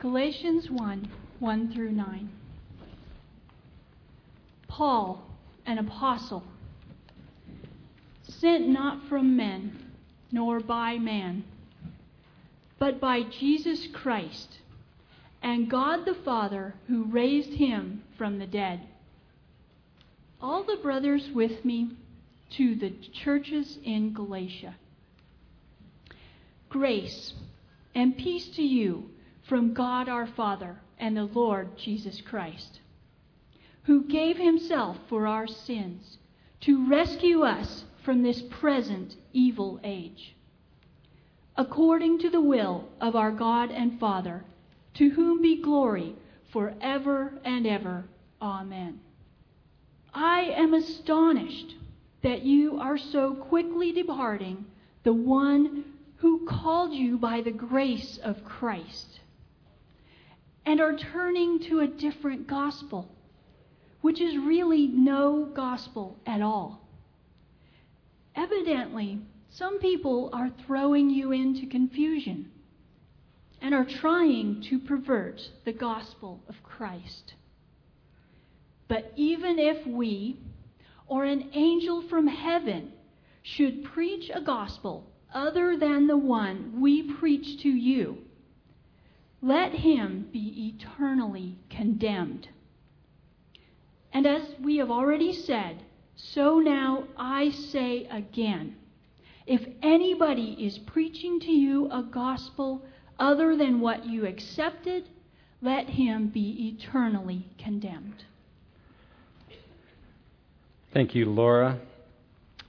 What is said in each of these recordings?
Galatians 1 1 through 9. Paul, an apostle, sent not from men, nor by man, but by Jesus Christ, and God the Father who raised him from the dead. All the brothers with me to the churches in Galatia. Grace and peace to you from God our Father and the Lord Jesus Christ, who gave himself for our sins to rescue us from this present evil age, according to the will of our God and Father, to whom be glory forever and ever. Amen. I am astonished that you are so quickly departing the one who called you by the grace of Christ and are turning to a different gospel, which is really no gospel at all. Evidently, some people are throwing you into confusion and are trying to pervert the gospel of Christ. But even if we, or an angel from heaven, should preach a gospel other than the one we preach to you, let him be eternally condemned. And as we have already said, so now I say again if anybody is preaching to you a gospel other than what you accepted, let him be eternally condemned. Thank you, Laura.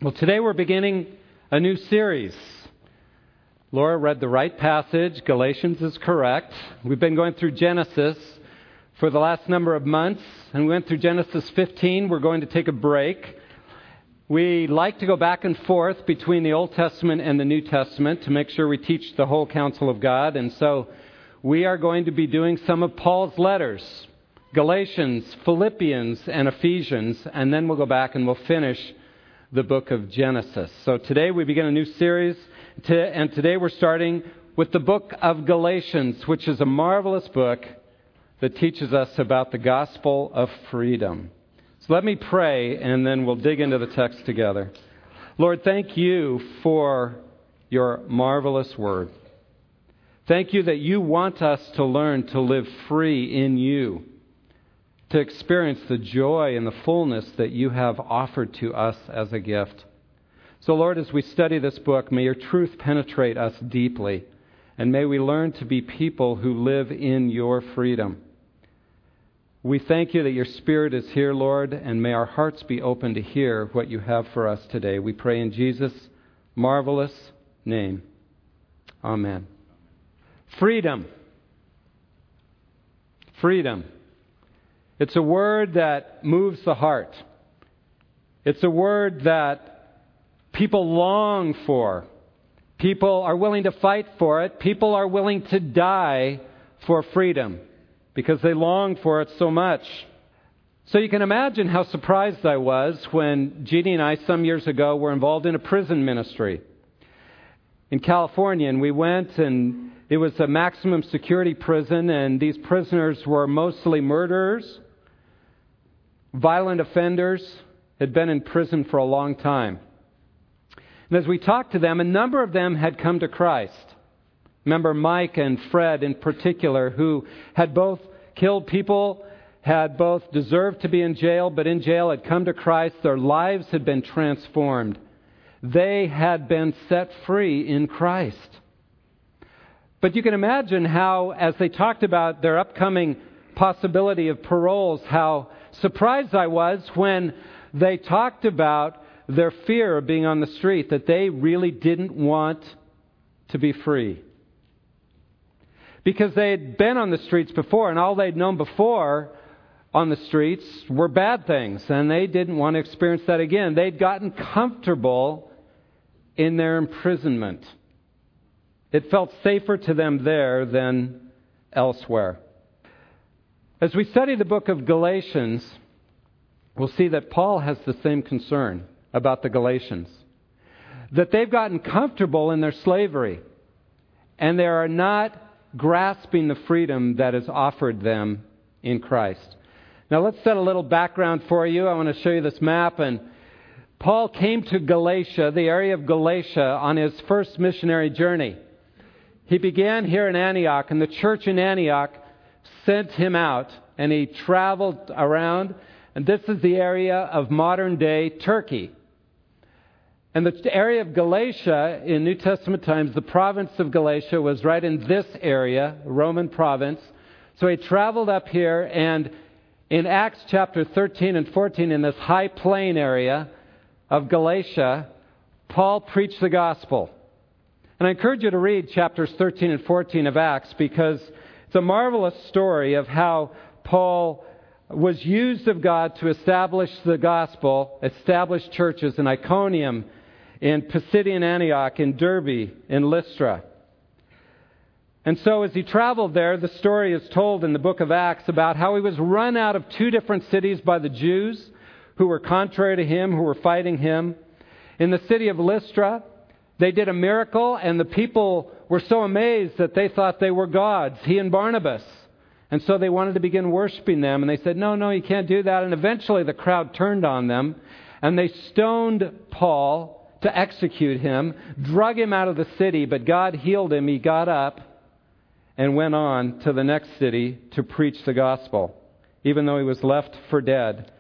Well, today we're beginning a new series. Laura read the right passage. Galatians is correct. We've been going through Genesis for the last number of months, and we went through Genesis 15. We're going to take a break. We like to go back and forth between the Old Testament and the New Testament to make sure we teach the whole counsel of God, and so we are going to be doing some of Paul's letters Galatians, Philippians, and Ephesians, and then we'll go back and we'll finish the book of Genesis. So today we begin a new series, and today we're starting with the book of Galatians, which is a marvelous book that teaches us about the gospel of freedom. So let me pray, and then we'll dig into the text together. Lord, thank you for your marvelous word. Thank you that you want us to learn to live free in you to experience the joy and the fullness that you have offered to us as a gift. So, Lord, as we study this book, may your truth penetrate us deeply, and may we learn to be people who live in your freedom. We thank you that your Spirit is here, Lord, and may our hearts be open to hear what you have for us today. We pray in Jesus' marvelous name. Amen. Freedom. Freedom. It's a word that moves the heart. It's a word that people long for. People are willing to fight for it. People are willing to die for freedom because they long for it so much. So you can imagine how surprised I was when Jeannie and I, some years ago, were involved in a prison ministry in California. And we went and it was a maximum security prison, and these prisoners were mostly murderers violent offenders, had been in prison for a long time. And as we talked to them, a number of them had come to Christ. Remember Mike and Fred in particular, who had both killed people, had both deserved to be in jail, but in jail had come to Christ. Their lives had been transformed. They had been set free in Christ. But you can imagine how, as they talked about their upcoming possibility of paroles, how surprised I was when they talked about their fear of being on the street, that they really didn't want to be free. Because they had been on the streets before, and all they'd known before on the streets were bad things, and they didn't want to experience that again. They'd gotten comfortable in their imprisonment. It felt safer to them there than elsewhere. As we study the book of Galatians, we'll see that Paul has the same concern about the Galatians. That they've gotten comfortable in their slavery, and they are not grasping the freedom that is offered them in Christ. Now, let's set a little background for you. I want to show you this map. And Paul came to Galatia, the area of Galatia, on his first missionary journey. He began here in Antioch, and the church in Antioch sent him out, and he traveled around. And this is the area of modern day Turkey. And the area of Galatia in New Testament times, the province of Galatia was right in this area, Roman province. So he traveled up here, and in Acts chapter 13 and 14, in this high plain area of Galatia, Paul preached the gospel. And I encourage you to read chapters 13 and 14 of Acts because it's a marvelous story of how Paul was used of God to establish the gospel, establish churches in Iconium in Pisidian Antioch, in Derbe, in Lystra. And so, as he traveled there, the story is told in the book of Acts about how he was run out of two different cities by the Jews who were contrary to him, who were fighting him. In the city of Lystra, they did a miracle, and the people were so amazed that they thought they were gods, he and Barnabas. And so they wanted to begin worshiping them, and they said, No, no, you can't do that. And eventually the crowd turned on them, and they stoned Paul to execute him, drug him out of the city, but God healed him. He got up and went on to the next city to preach the gospel, even though he was left for dead.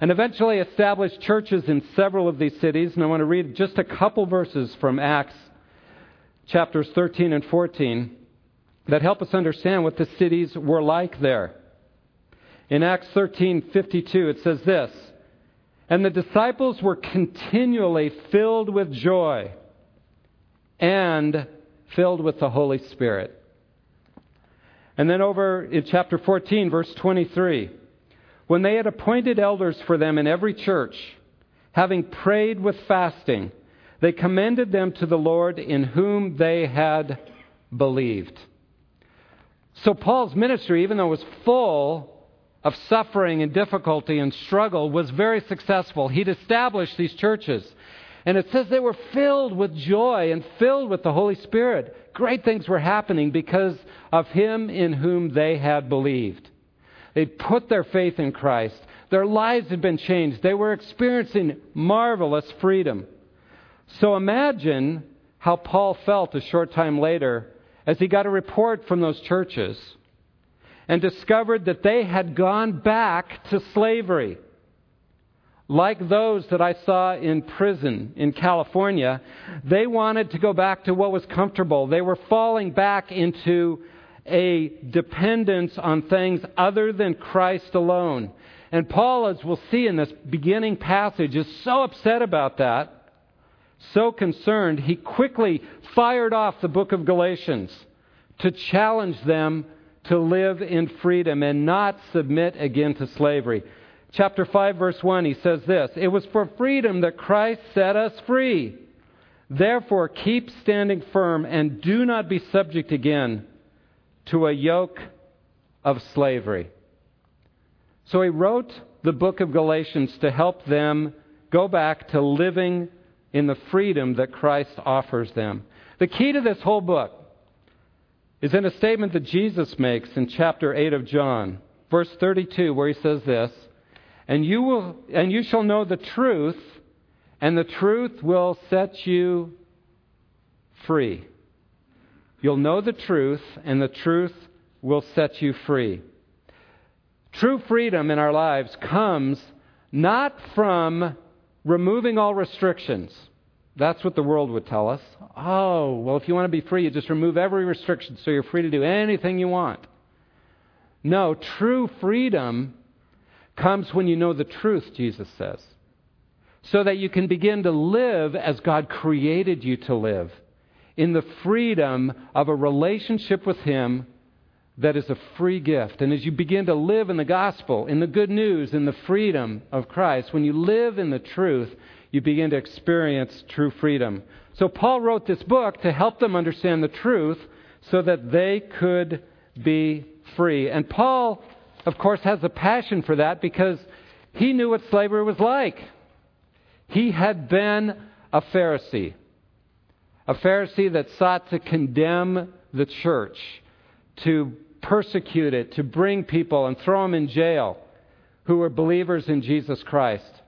And eventually established churches in several of these cities. And I want to read just a couple verses from Acts chapters 13 and 14 that help us understand what the cities were like there. In Acts 13:52 it says this, and the disciples were continually filled with joy and filled with the Holy Spirit. And then over in chapter 14, verse 23, when they had appointed elders for them in every church, having prayed with fasting, they commended them to the Lord in whom they had believed. So Paul's ministry, even though it was full of suffering and difficulty and struggle was very successful. He'd established these churches. And it says they were filled with joy and filled with the Holy Spirit. Great things were happening because of Him in whom they had believed. They'd put their faith in Christ. Their lives had been changed. They were experiencing marvelous freedom. So imagine how Paul felt a short time later as he got a report from those churches and discovered that they had gone back to slavery. Like those that I saw in prison in California, they wanted to go back to what was comfortable. They were falling back into a dependence on things other than Christ alone. And Paul, as we'll see in this beginning passage, is so upset about that, so concerned, he quickly fired off the book of Galatians to challenge them to live in freedom and not submit again to slavery. Chapter 5, verse 1, he says this It was for freedom that Christ set us free. Therefore, keep standing firm and do not be subject again to a yoke of slavery. So he wrote the book of Galatians to help them go back to living in the freedom that Christ offers them. The key to this whole book is in a statement that Jesus makes in chapter 8 of John, verse 32, where he says this and you, will, and you shall know the truth, and the truth will set you free. You'll know the truth, and the truth will set you free. True freedom in our lives comes not from removing all restrictions. That's what the world would tell us. Oh, well, if you want to be free, you just remove every restriction so you're free to do anything you want. No, true freedom comes when you know the truth, Jesus says, so that you can begin to live as God created you to live in the freedom of a relationship with Him that is a free gift. And as you begin to live in the gospel, in the good news, in the freedom of Christ, when you live in the truth, you begin to experience true freedom. So Paul wrote this book to help them understand the truth so that they could be free. And Paul, of course, has a passion for that because he knew what slavery was like. He had been a Pharisee, a Pharisee that sought to condemn the church, to persecute it, to bring people and throw them in jail who were believers in Jesus Christ.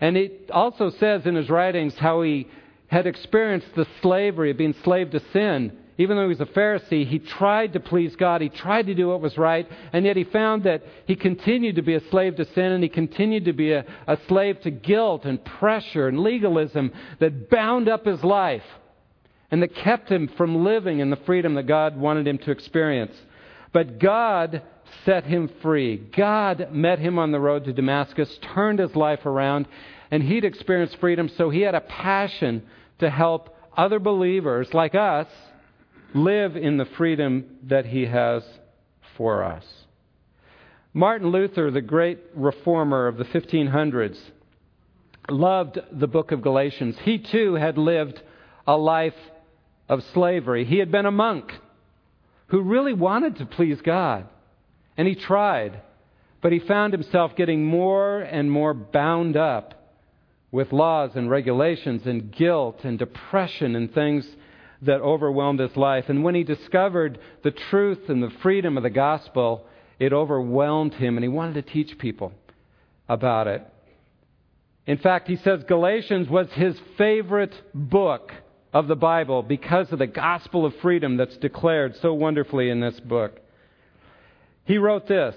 And he also says in his writings how he had experienced the slavery of being slave to sin. Even though he was a Pharisee, he tried to please God. He tried to do what was right. And yet he found that he continued to be a slave to sin and he continued to be a, a slave to guilt and pressure and legalism that bound up his life and that kept him from living in the freedom that God wanted him to experience. But God set him free. God met him on the road to Damascus, turned his life around, and he'd experienced freedom, so he had a passion to help other believers like us live in the freedom that he has for us. Martin Luther, the great reformer of the 1500s, loved the book of Galatians. He too had lived a life of slavery. He had been a monk who really wanted to please God, and he tried, but he found himself getting more and more bound up with laws and regulations and guilt and depression and things that overwhelmed his life. And when he discovered the truth and the freedom of the gospel, it overwhelmed him, and he wanted to teach people about it. In fact, he says Galatians was his favorite book of the Bible because of the gospel of freedom that's declared so wonderfully in this book. He wrote this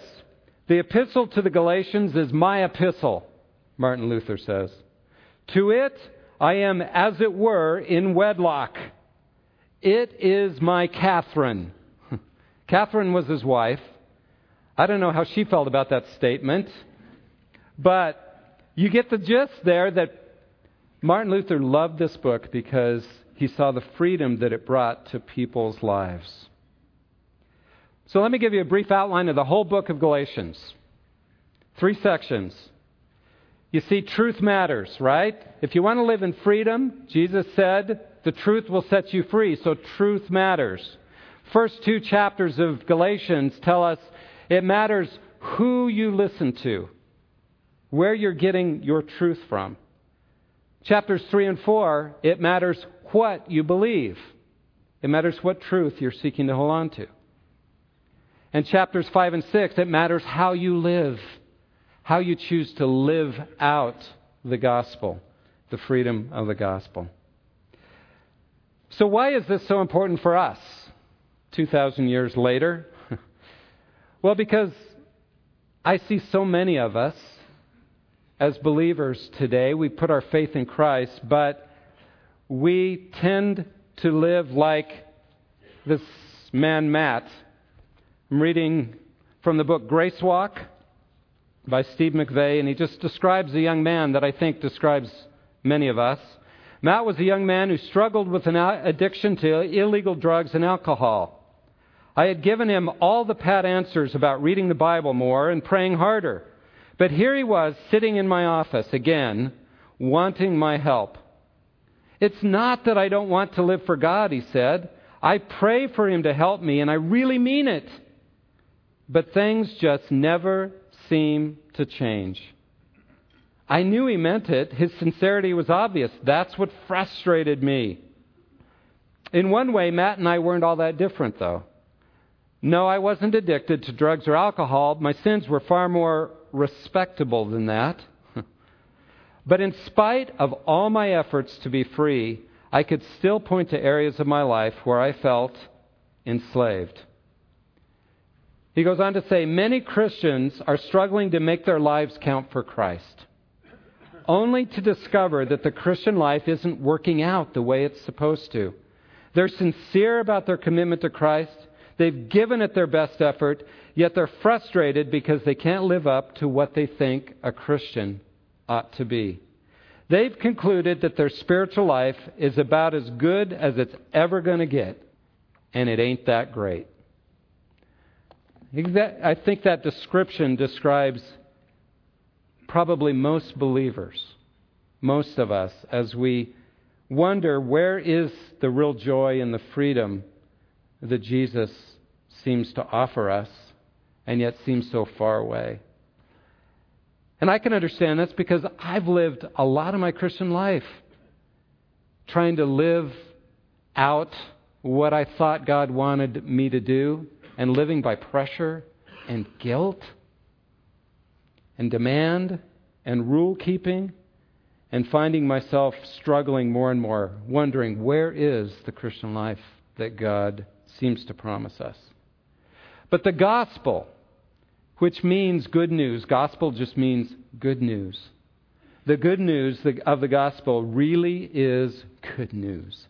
The epistle to the Galatians is my epistle, Martin Luther says. To it I am, as it were, in wedlock. It is my Catherine. Catherine was his wife. I don't know how she felt about that statement, but you get the gist there that Martin Luther loved this book because he saw the freedom that it brought to people's lives. So let me give you a brief outline of the whole book of Galatians. Three sections. You see, truth matters, right? If you want to live in freedom, Jesus said, the truth will set you free, so truth matters. First two chapters of Galatians tell us it matters who you listen to, where you're getting your truth from. Chapters 3 and 4, it matters what you believe. It matters what truth you're seeking to hold on to. And chapters 5 and 6, it matters how you live how you choose to live out the gospel, the freedom of the gospel. So, why is this so important for us 2,000 years later? well, because I see so many of us as believers today. We put our faith in Christ, but we tend to live like this man, Matt. I'm reading from the book Grace Walk by Steve McVey, and he just describes a young man that I think describes many of us. Matt was a young man who struggled with an addiction to illegal drugs and alcohol. I had given him all the pat answers about reading the Bible more and praying harder. But here he was sitting in my office again, wanting my help. It's not that I don't want to live for God, he said. I pray for him to help me, and I really mean it. But things just never seem to change. I knew he meant it. His sincerity was obvious. That's what frustrated me. In one way, Matt and I weren't all that different, though. No, I wasn't addicted to drugs or alcohol. My sins were far more respectable than that. but in spite of all my efforts to be free, I could still point to areas of my life where I felt enslaved. He goes on to say many Christians are struggling to make their lives count for Christ, only to discover that the Christian life isn't working out the way it's supposed to. They're sincere about their commitment to Christ. They've given it their best effort, yet they're frustrated because they can't live up to what they think a Christian ought to be. They've concluded that their spiritual life is about as good as it's ever going to get, and it ain't that great. I think that description describes probably most believers, most of us, as we wonder where is the real joy and the freedom that Jesus seems to offer us and yet seems so far away. And I can understand that's because I've lived a lot of my Christian life trying to live out what I thought God wanted me to do and living by pressure and guilt and demand and rule keeping and finding myself struggling more and more, wondering where is the Christian life that God seems to promise us. But the gospel, which means good news, gospel just means good news. The good news of the gospel really is good news.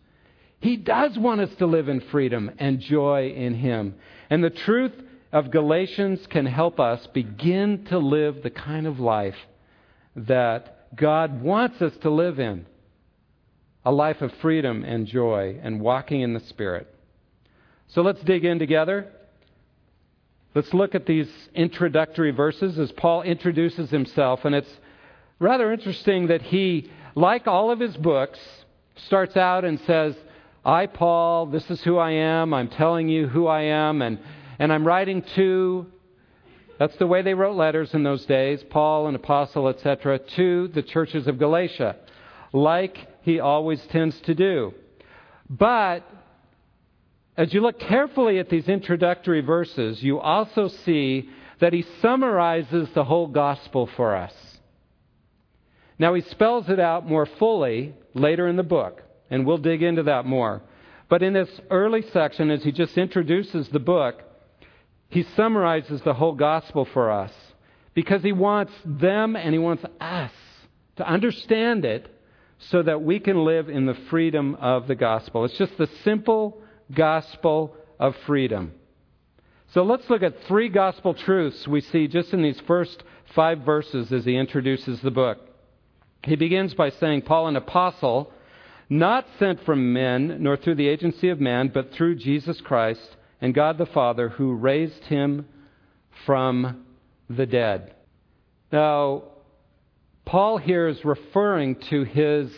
He does want us to live in freedom and joy in Him. And the truth of Galatians can help us begin to live the kind of life that God wants us to live in a life of freedom and joy and walking in the Spirit. So let's dig in together. Let's look at these introductory verses as Paul introduces himself. And it's rather interesting that he, like all of his books, starts out and says, I, Paul, this is who I am. I'm telling you who I am. And, and I'm writing to, that's the way they wrote letters in those days, Paul, an apostle, etc., to the churches of Galatia, like he always tends to do. But as you look carefully at these introductory verses, you also see that he summarizes the whole gospel for us. Now, he spells it out more fully later in the book and we'll dig into that more. But in this early section, as he just introduces the book, he summarizes the whole gospel for us because he wants them and he wants us to understand it so that we can live in the freedom of the gospel. It's just the simple gospel of freedom. So let's look at three gospel truths we see just in these first five verses as he introduces the book. He begins by saying, Paul, an apostle, not sent from men, nor through the agency of man, but through Jesus Christ and God the Father, who raised him from the dead. Now, Paul here is referring to his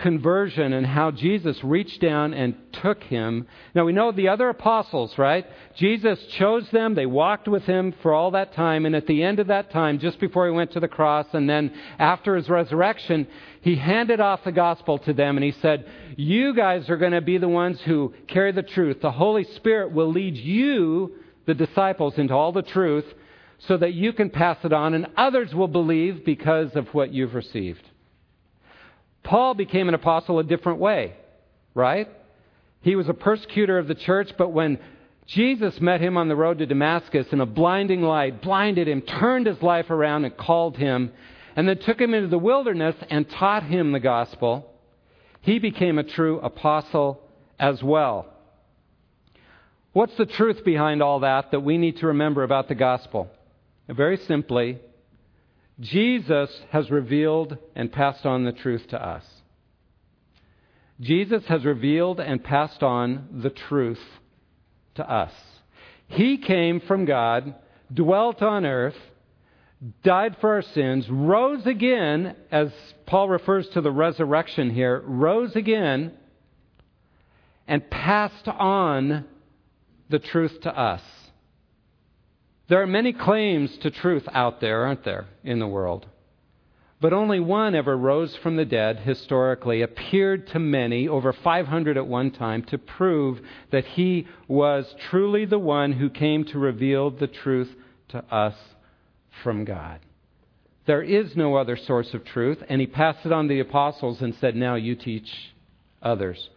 conversion and how Jesus reached down and took him. Now we know the other apostles, right? Jesus chose them. They walked with him for all that time. And at the end of that time, just before he went to the cross and then after his resurrection, he handed off the gospel to them and he said, You guys are going to be the ones who carry the truth. The Holy Spirit will lead you, the disciples, into all the truth so that you can pass it on and others will believe because of what you've received. Paul became an apostle a different way, right? He was a persecutor of the church, but when Jesus met him on the road to Damascus in a blinding light blinded him, turned his life around, and called him, and then took him into the wilderness and taught him the gospel. He became a true apostle as well. What's the truth behind all that that we need to remember about the gospel? Very simply, Jesus has revealed and passed on the truth to us. Jesus has revealed and passed on the truth to us. He came from God, dwelt on earth, died for our sins, rose again, as Paul refers to the resurrection here, rose again, and passed on the truth to us. There are many claims to truth out there, aren't there, in the world? But only one ever rose from the dead historically, appeared to many, over 500 at one time, to prove that he was truly the one who came to reveal the truth to us from God. There is no other source of truth, and he passed it on to the apostles and said, Now you teach others.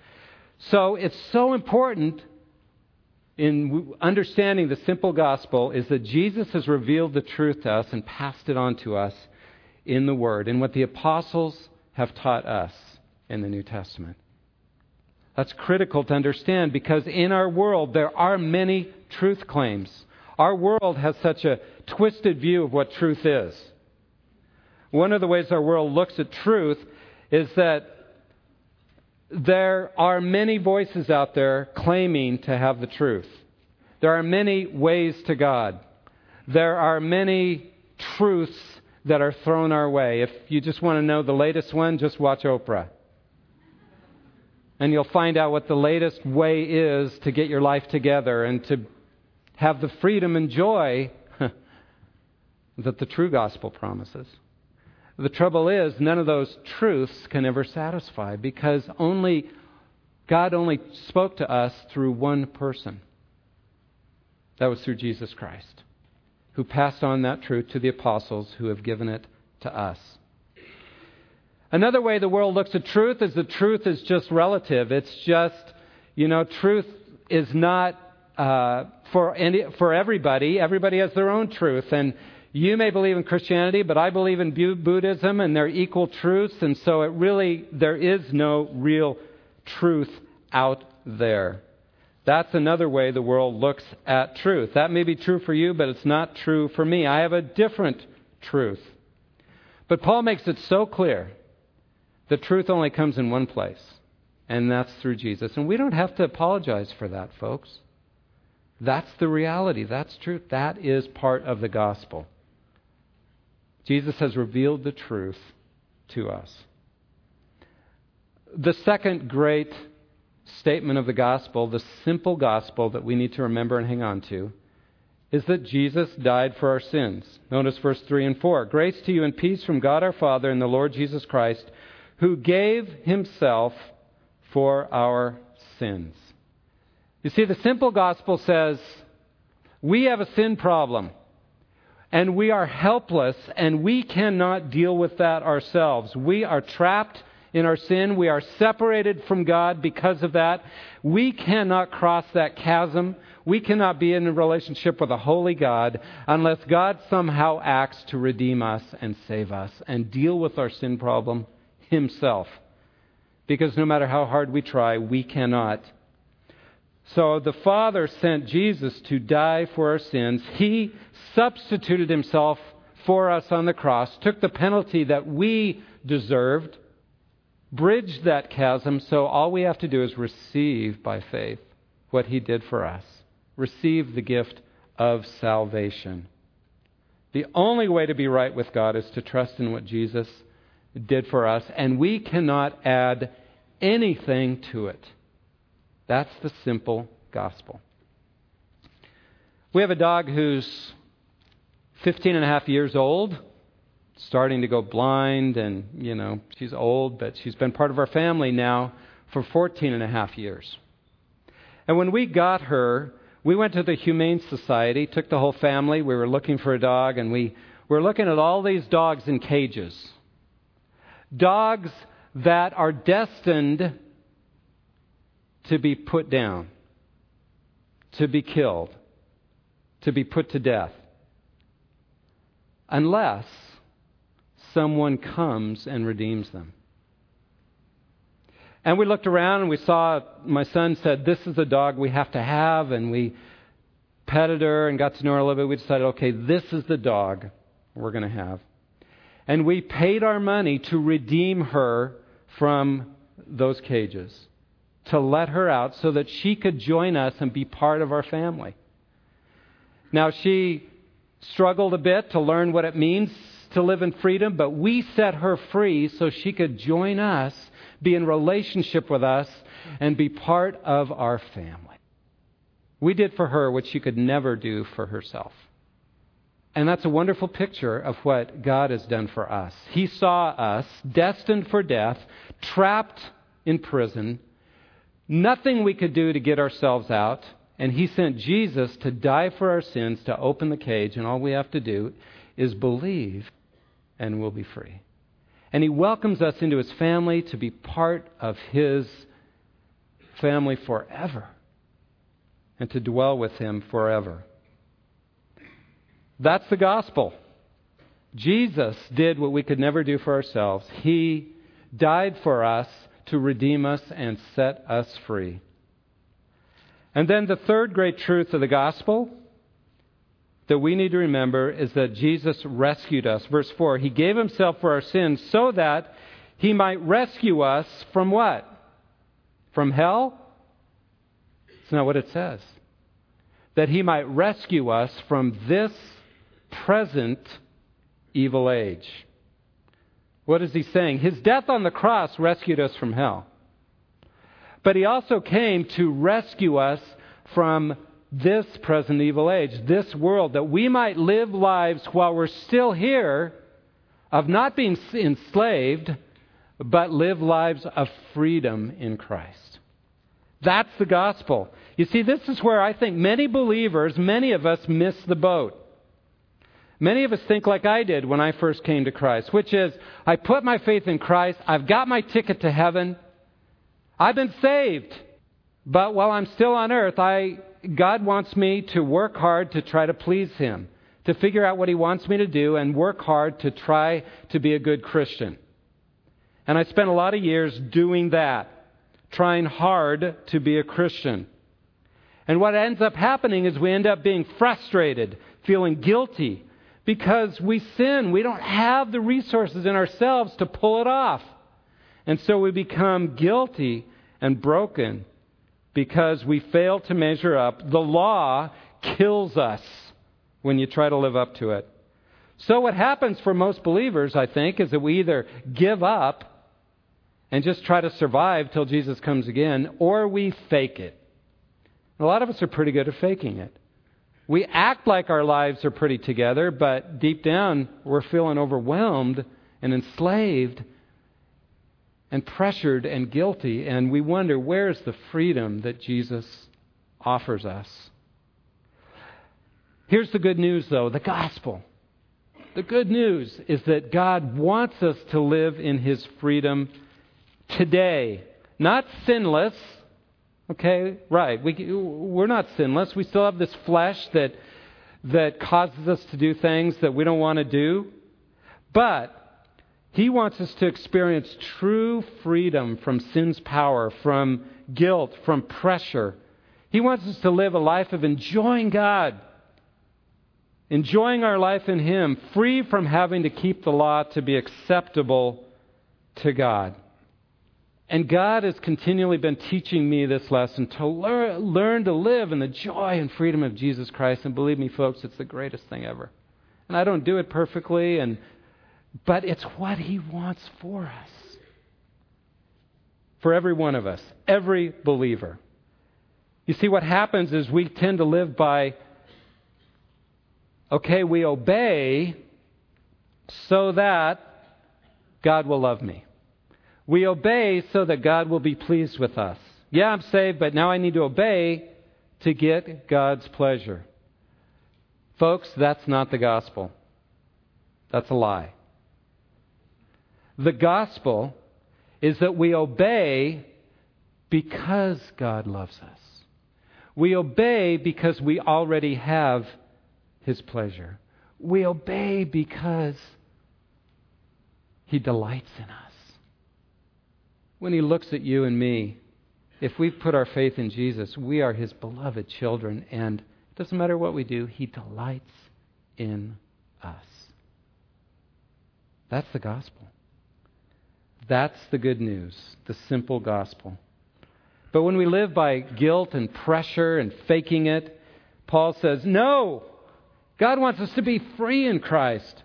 So it's so important in understanding the simple gospel is that Jesus has revealed the truth to us and passed it on to us in the Word, and what the apostles have taught us in the New Testament. That's critical to understand because in our world there are many truth claims. Our world has such a twisted view of what truth is. One of the ways our world looks at truth is that there are many voices out there claiming to have the truth. There are many ways to God. There are many truths that are thrown our way. If you just want to know the latest one, just watch Oprah. And you'll find out what the latest way is to get your life together and to have the freedom and joy that the true gospel promises. The trouble is, none of those truths can ever satisfy because only God only spoke to us through one person. That was through Jesus Christ, who passed on that truth to the apostles who have given it to us. Another way the world looks at truth is the truth is just relative. It's just, you know, truth is not uh, for any, for everybody. Everybody has their own truth, and you may believe in Christianity, but I believe in Buddhism, and they're equal truths, and so it really there is no real truth out there. That's another way the world looks at truth. That may be true for you, but it's not true for me. I have a different truth. But Paul makes it so clear the truth only comes in one place, and that's through Jesus. And we don't have to apologize for that, folks. That's the reality. That's truth. That is part of the gospel. Jesus has revealed the truth to us. The second great statement of the gospel, the simple gospel that we need to remember and hang on to, is that Jesus died for our sins. Notice verse 3 and 4. Grace to you and peace from God our Father and the Lord Jesus Christ, who gave himself for our sins. You see, the simple gospel says we have a sin problem and we are helpless and we cannot deal with that ourselves. We are trapped in our sin. We are separated from God because of that. We cannot cross that chasm. We cannot be in a relationship with a holy God unless God somehow acts to redeem us and save us and deal with our sin problem Himself. Because no matter how hard we try, we cannot. So the Father sent Jesus to die for our sins. He substituted Himself for us on the cross, took the penalty that we deserved bridged that chasm, so all we have to do is receive by faith what he did for us. Receive the gift of salvation. The only way to be right with God is to trust in what Jesus did for us, and we cannot add anything to it. That's the simple gospel. We have a dog who's 15 and a half years old starting to go blind, and, you know, she's old, but she's been part of our family now for 14 and a half years. And when we got her, we went to the Humane Society, took the whole family. We were looking for a dog, and we were looking at all these dogs in cages. Dogs that are destined to be put down, to be killed, to be put to death. Unless someone comes and redeems them. And we looked around and we saw, my son said, This is a dog we have to have. And we petted her and got to know her a little bit. We decided, okay, this is the dog we're going to have. And we paid our money to redeem her from those cages, to let her out so that she could join us and be part of our family. Now, she struggled a bit to learn what it means to live in freedom, but we set her free so she could join us, be in relationship with us, and be part of our family. We did for her what she could never do for herself. And that's a wonderful picture of what God has done for us. He saw us destined for death, trapped in prison, nothing we could do to get ourselves out, and He sent Jesus to die for our sins, to open the cage, and all we have to do is believe and we'll be free. And he welcomes us into his family to be part of his family forever and to dwell with him forever. That's the gospel. Jesus did what we could never do for ourselves. He died for us to redeem us and set us free. And then the third great truth of the gospel that we need to remember is that Jesus rescued us. Verse 4 He gave Himself for our sins so that He might rescue us from what? From hell? It's not what it says. That He might rescue us from this present evil age. What is He saying? His death on the cross rescued us from hell. But He also came to rescue us from this present evil age, this world, that we might live lives while we're still here of not being enslaved, but live lives of freedom in Christ. That's the gospel. You see, this is where I think many believers, many of us, miss the boat. Many of us think like I did when I first came to Christ, which is I put my faith in Christ, I've got my ticket to heaven, I've been saved. But while I'm still on earth, I, God wants me to work hard to try to please Him, to figure out what He wants me to do, and work hard to try to be a good Christian. And I spent a lot of years doing that, trying hard to be a Christian. And what ends up happening is we end up being frustrated, feeling guilty, because we sin. We don't have the resources in ourselves to pull it off. And so we become guilty and broken because we fail to measure up. The law kills us when you try to live up to it. So, what happens for most believers, I think, is that we either give up and just try to survive till Jesus comes again, or we fake it. A lot of us are pretty good at faking it. We act like our lives are pretty together, but deep down, we're feeling overwhelmed and enslaved and pressured and guilty, and we wonder where's the freedom that Jesus offers us? Here's the good news, though the gospel. The good news is that God wants us to live in His freedom today. Not sinless, Okay, right. We, we're not sinless. We still have this flesh that, that causes us to do things that we don't want to do. But He wants us to experience true freedom from sin's power, from guilt, from pressure. He wants us to live a life of enjoying God, enjoying our life in Him, free from having to keep the law to be acceptable to God. And God has continually been teaching me this lesson to learn, learn to live in the joy and freedom of Jesus Christ. And believe me, folks, it's the greatest thing ever. And I don't do it perfectly, and, but it's what He wants for us. For every one of us, every believer. You see, what happens is we tend to live by, okay, we obey so that God will love me. We obey so that God will be pleased with us. Yeah, I'm saved, but now I need to obey to get God's pleasure. Folks, that's not the gospel. That's a lie. The gospel is that we obey because God loves us. We obey because we already have His pleasure. We obey because He delights in us when He looks at you and me, if we've put our faith in Jesus, we are His beloved children, and it doesn't matter what we do, He delights in us. That's the gospel. That's the good news, the simple gospel. But when we live by guilt and pressure and faking it, Paul says, no! God wants us to be free in Christ,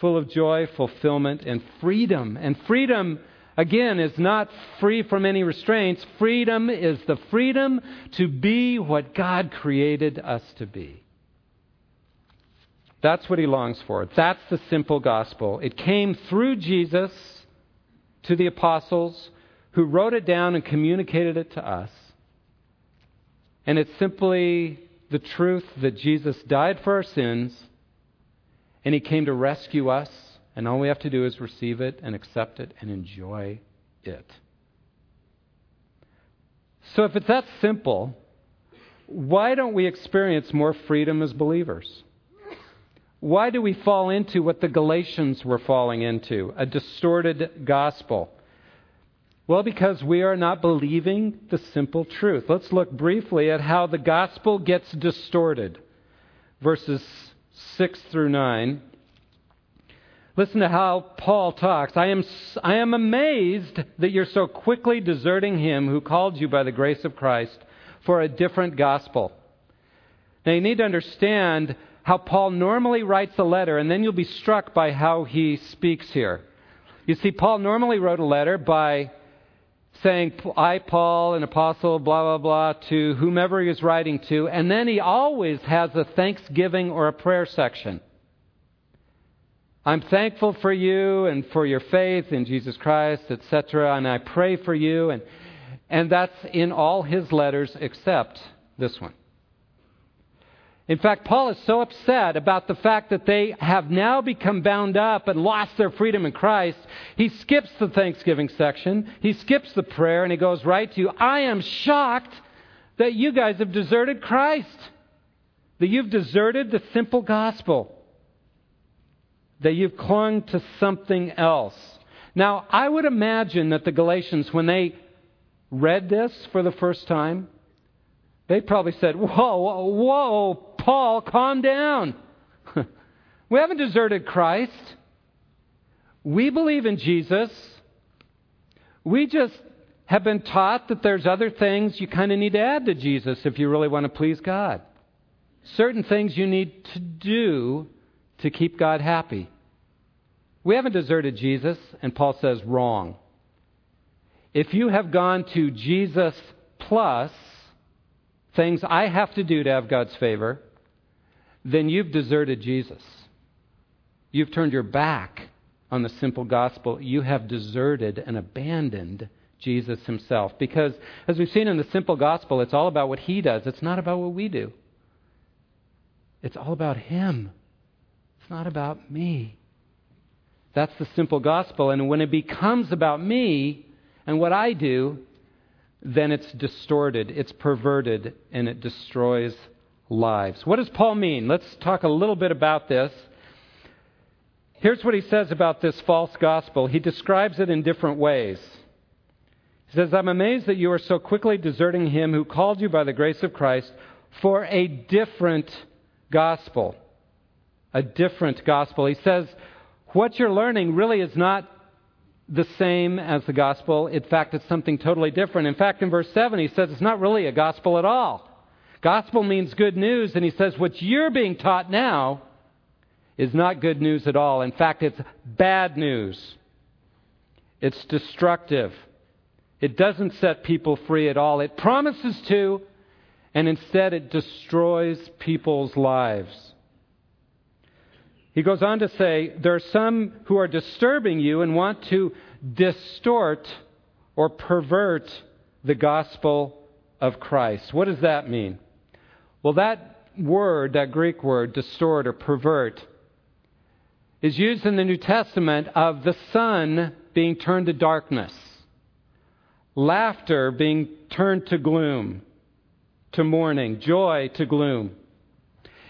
full of joy, fulfillment, and freedom. And freedom again, is not free from any restraints. Freedom is the freedom to be what God created us to be. That's what he longs for. That's the simple gospel. It came through Jesus to the apostles who wrote it down and communicated it to us. And it's simply the truth that Jesus died for our sins and he came to rescue us and all we have to do is receive it and accept it and enjoy it. So, if it's that simple, why don't we experience more freedom as believers? Why do we fall into what the Galatians were falling into, a distorted gospel? Well, because we are not believing the simple truth. Let's look briefly at how the gospel gets distorted. Verses 6 through 9. Listen to how Paul talks. I am, I am amazed that you're so quickly deserting him who called you by the grace of Christ for a different gospel. Now, you need to understand how Paul normally writes a letter, and then you'll be struck by how he speaks here. You see, Paul normally wrote a letter by saying, I, Paul, an apostle, blah, blah, blah, to whomever he was writing to, and then he always has a thanksgiving or a prayer section. I'm thankful for you and for your faith in Jesus Christ, etc., and I pray for you. And, And that's in all his letters except this one. In fact, Paul is so upset about the fact that they have now become bound up and lost their freedom in Christ, he skips the Thanksgiving section, he skips the prayer, and he goes right to, I am shocked that you guys have deserted Christ, that you've deserted the simple gospel, that you've clung to something else. Now, I would imagine that the Galatians, when they read this for the first time, they probably said, Whoa, whoa, whoa, Paul, calm down. we haven't deserted Christ. We believe in Jesus. We just have been taught that there's other things you kind of need to add to Jesus if you really want to please God. Certain things you need to do to keep God happy. We haven't deserted Jesus, and Paul says, wrong. If you have gone to Jesus plus things I have to do to have God's favor, then you've deserted Jesus. You've turned your back on the simple gospel. You have deserted and abandoned Jesus himself. Because, as we've seen in the simple gospel, it's all about what he does, it's not about what we do. It's all about him, it's not about me. That's the simple gospel. And when it becomes about me and what I do, then it's distorted, it's perverted, and it destroys lives. What does Paul mean? Let's talk a little bit about this. Here's what he says about this false gospel. He describes it in different ways. He says, I'm amazed that you are so quickly deserting him who called you by the grace of Christ for a different gospel. A different gospel. He says, what you're learning really is not the same as the gospel. In fact, it's something totally different. In fact, in verse 7, he says it's not really a gospel at all. Gospel means good news, and he says what you're being taught now is not good news at all. In fact, it's bad news. It's destructive. It doesn't set people free at all. It promises to, and instead it destroys people's lives. He goes on to say, There are some who are disturbing you and want to distort or pervert the gospel of Christ. What does that mean? Well, that word, that Greek word, distort or pervert, is used in the New Testament of the sun being turned to darkness, laughter being turned to gloom, to mourning, joy to gloom.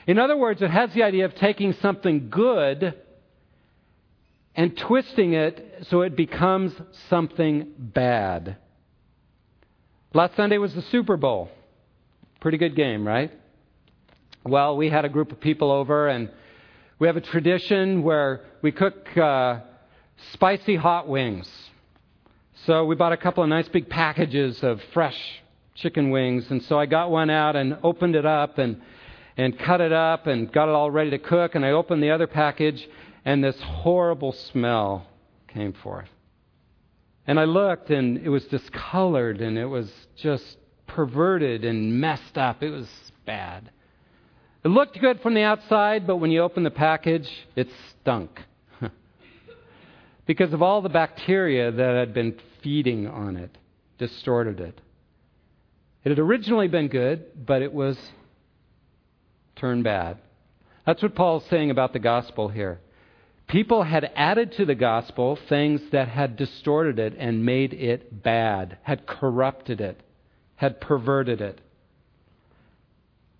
In other words, it has the idea of taking something good and twisting it so it becomes something bad. Last Sunday was the Super Bowl. Pretty good game, right? Well, we had a group of people over, and we have a tradition where we cook uh, spicy hot wings. So we bought a couple of nice big packages of fresh chicken wings, and so I got one out and opened it up, and and cut it up and got it all ready to cook. And I opened the other package, and this horrible smell came forth. And I looked, and it was discolored, and it was just perverted and messed up. It was bad. It looked good from the outside, but when you open the package, it stunk. because of all the bacteria that had been feeding on it, distorted it. It had originally been good, but it was turn bad. That's what Paul's saying about the gospel here. People had added to the gospel things that had distorted it and made it bad, had corrupted it, had perverted it.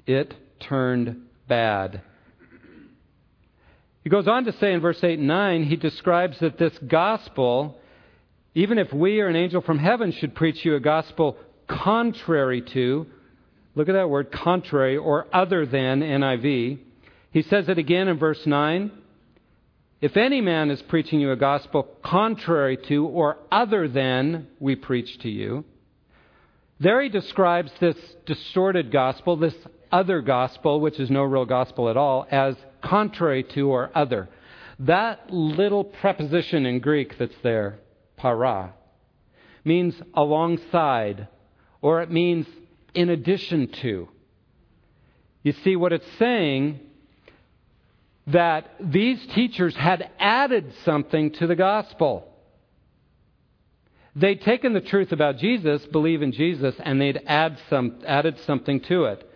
It turned bad. He goes on to say in verse 8 and 9, he describes that this gospel, even if we or an angel from heaven should preach you a gospel contrary to, Look at that word, contrary or other than NIV. He says it again in verse 9. If any man is preaching you a gospel contrary to or other than we preach to you, there he describes this distorted gospel, this other gospel, which is no real gospel at all, as contrary to or other. That little preposition in Greek that's there, para, means alongside, or it means in addition to. You see, what it's saying that these teachers had added something to the gospel. They'd taken the truth about Jesus, believe in Jesus, and they'd add some, added something to it.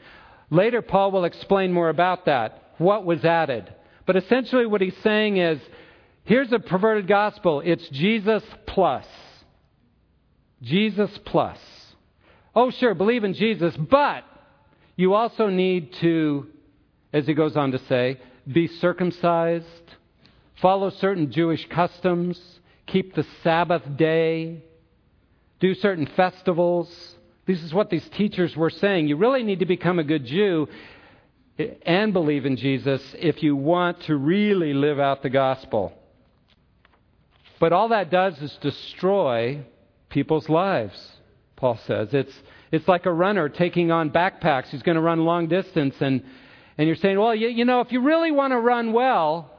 Later, Paul will explain more about that, what was added. But essentially, what he's saying is here's a perverted gospel it's Jesus plus. Jesus plus. Oh, sure, believe in Jesus, but you also need to, as he goes on to say, be circumcised, follow certain Jewish customs, keep the Sabbath day, do certain festivals. This is what these teachers were saying. You really need to become a good Jew and believe in Jesus if you want to really live out the gospel. But all that does is destroy people's lives, Paul says. It's, it's like a runner taking on backpacks. He's going to run long distance, and, and you're saying, well, you, you know, if you really want to run well,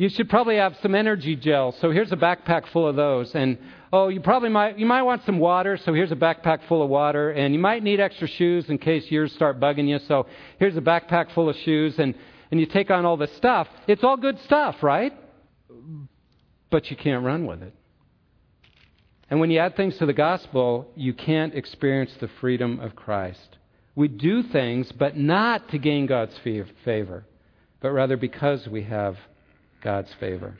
you should probably have some energy gel. So here's a backpack full of those. And oh, you probably might you might want some water. So here's a backpack full of water. And you might need extra shoes in case yours start bugging you. So here's a backpack full of shoes. And and you take on all this stuff. It's all good stuff, right? But you can't run with it. And when you add things to the gospel, you can't experience the freedom of Christ. We do things, but not to gain God's favor, but rather because we have God's favor.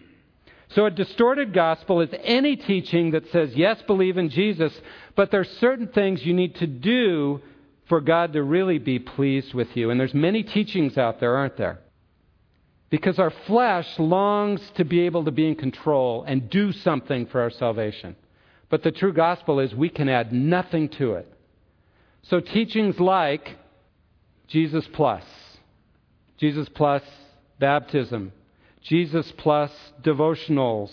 So, a distorted gospel is any teaching that says, yes, believe in Jesus, but there's certain things you need to do for God to really be pleased with you. And there's many teachings out there, aren't there? Because our flesh longs to be able to be in control and do something for our salvation. But the true gospel is we can add nothing to it. So, teachings like Jesus plus, Jesus plus baptism, Jesus plus devotionals,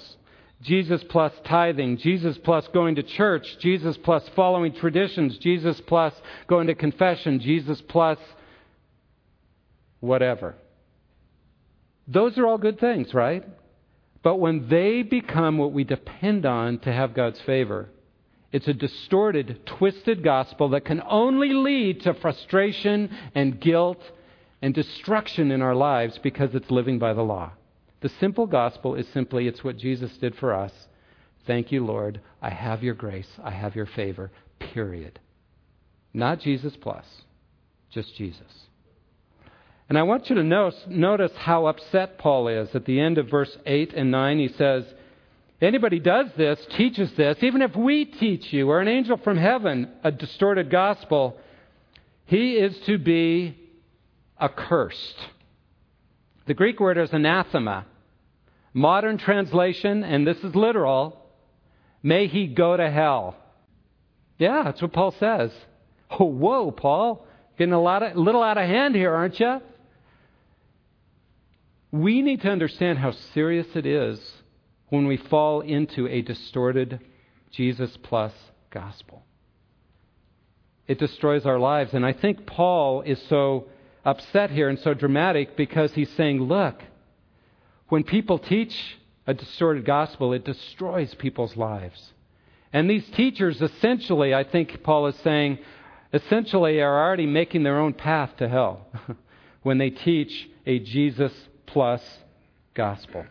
Jesus plus tithing, Jesus plus going to church, Jesus plus following traditions, Jesus plus going to confession, Jesus plus whatever. Those are all good things, right? But when they become what we depend on to have God's favor, it's a distorted, twisted gospel that can only lead to frustration and guilt and destruction in our lives because it's living by the law. The simple gospel is simply it's what Jesus did for us. Thank you, Lord. I have your grace. I have your favor. Period. Not Jesus plus, just Jesus. And I want you to notice, notice how upset Paul is. At the end of verse 8 and 9, he says, Anybody does this, teaches this, even if we teach you, or an angel from heaven, a distorted gospel, he is to be accursed. The Greek word is anathema. Modern translation, and this is literal, may he go to hell. Yeah, that's what Paul says. Oh, whoa, Paul. Getting a lot of, little out of hand here, aren't you? We need to understand how serious it is when we fall into a distorted Jesus plus gospel. It destroys our lives. And I think Paul is so upset here and so dramatic because he's saying, look, when people teach a distorted gospel, it destroys people's lives. And these teachers, essentially, I think Paul is saying, essentially are already making their own path to hell when they teach a Jesus plus gospel.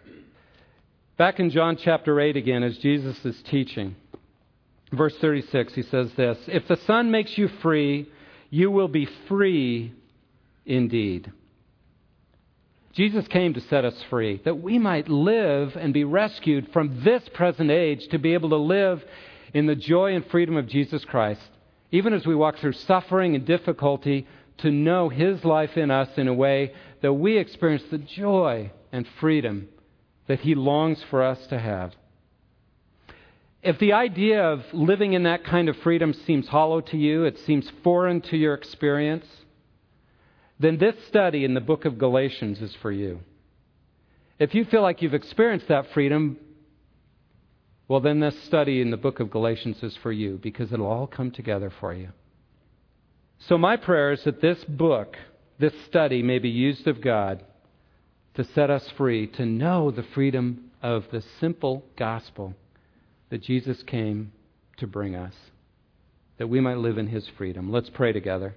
Back in John chapter 8 again, as Jesus is teaching, verse 36, he says this If the Son makes you free, you will be free indeed. Jesus came to set us free, that we might live and be rescued from this present age to be able to live in the joy and freedom of Jesus Christ, even as we walk through suffering and difficulty, to know His life in us in a way that we experience the joy and freedom that He longs for us to have. If the idea of living in that kind of freedom seems hollow to you, it seems foreign to your experience, then this study in the book of Galatians is for you. If you feel like you've experienced that freedom, well, then this study in the book of Galatians is for you because it'll all come together for you. So, my prayer is that this book, this study, may be used of God to set us free, to know the freedom of the simple gospel that Jesus came to bring us, that we might live in his freedom. Let's pray together.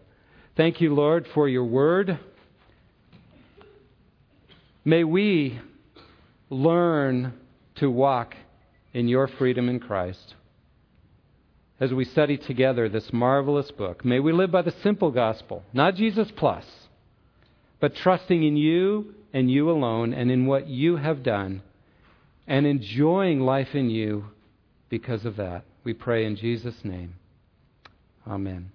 Thank you, Lord, for your word. May we learn to walk in your freedom in Christ. As we study together this marvelous book. May we live by the simple gospel, not Jesus plus, but trusting in you and you alone and in what you have done and enjoying life in you because of that. We pray in Jesus' name. Amen.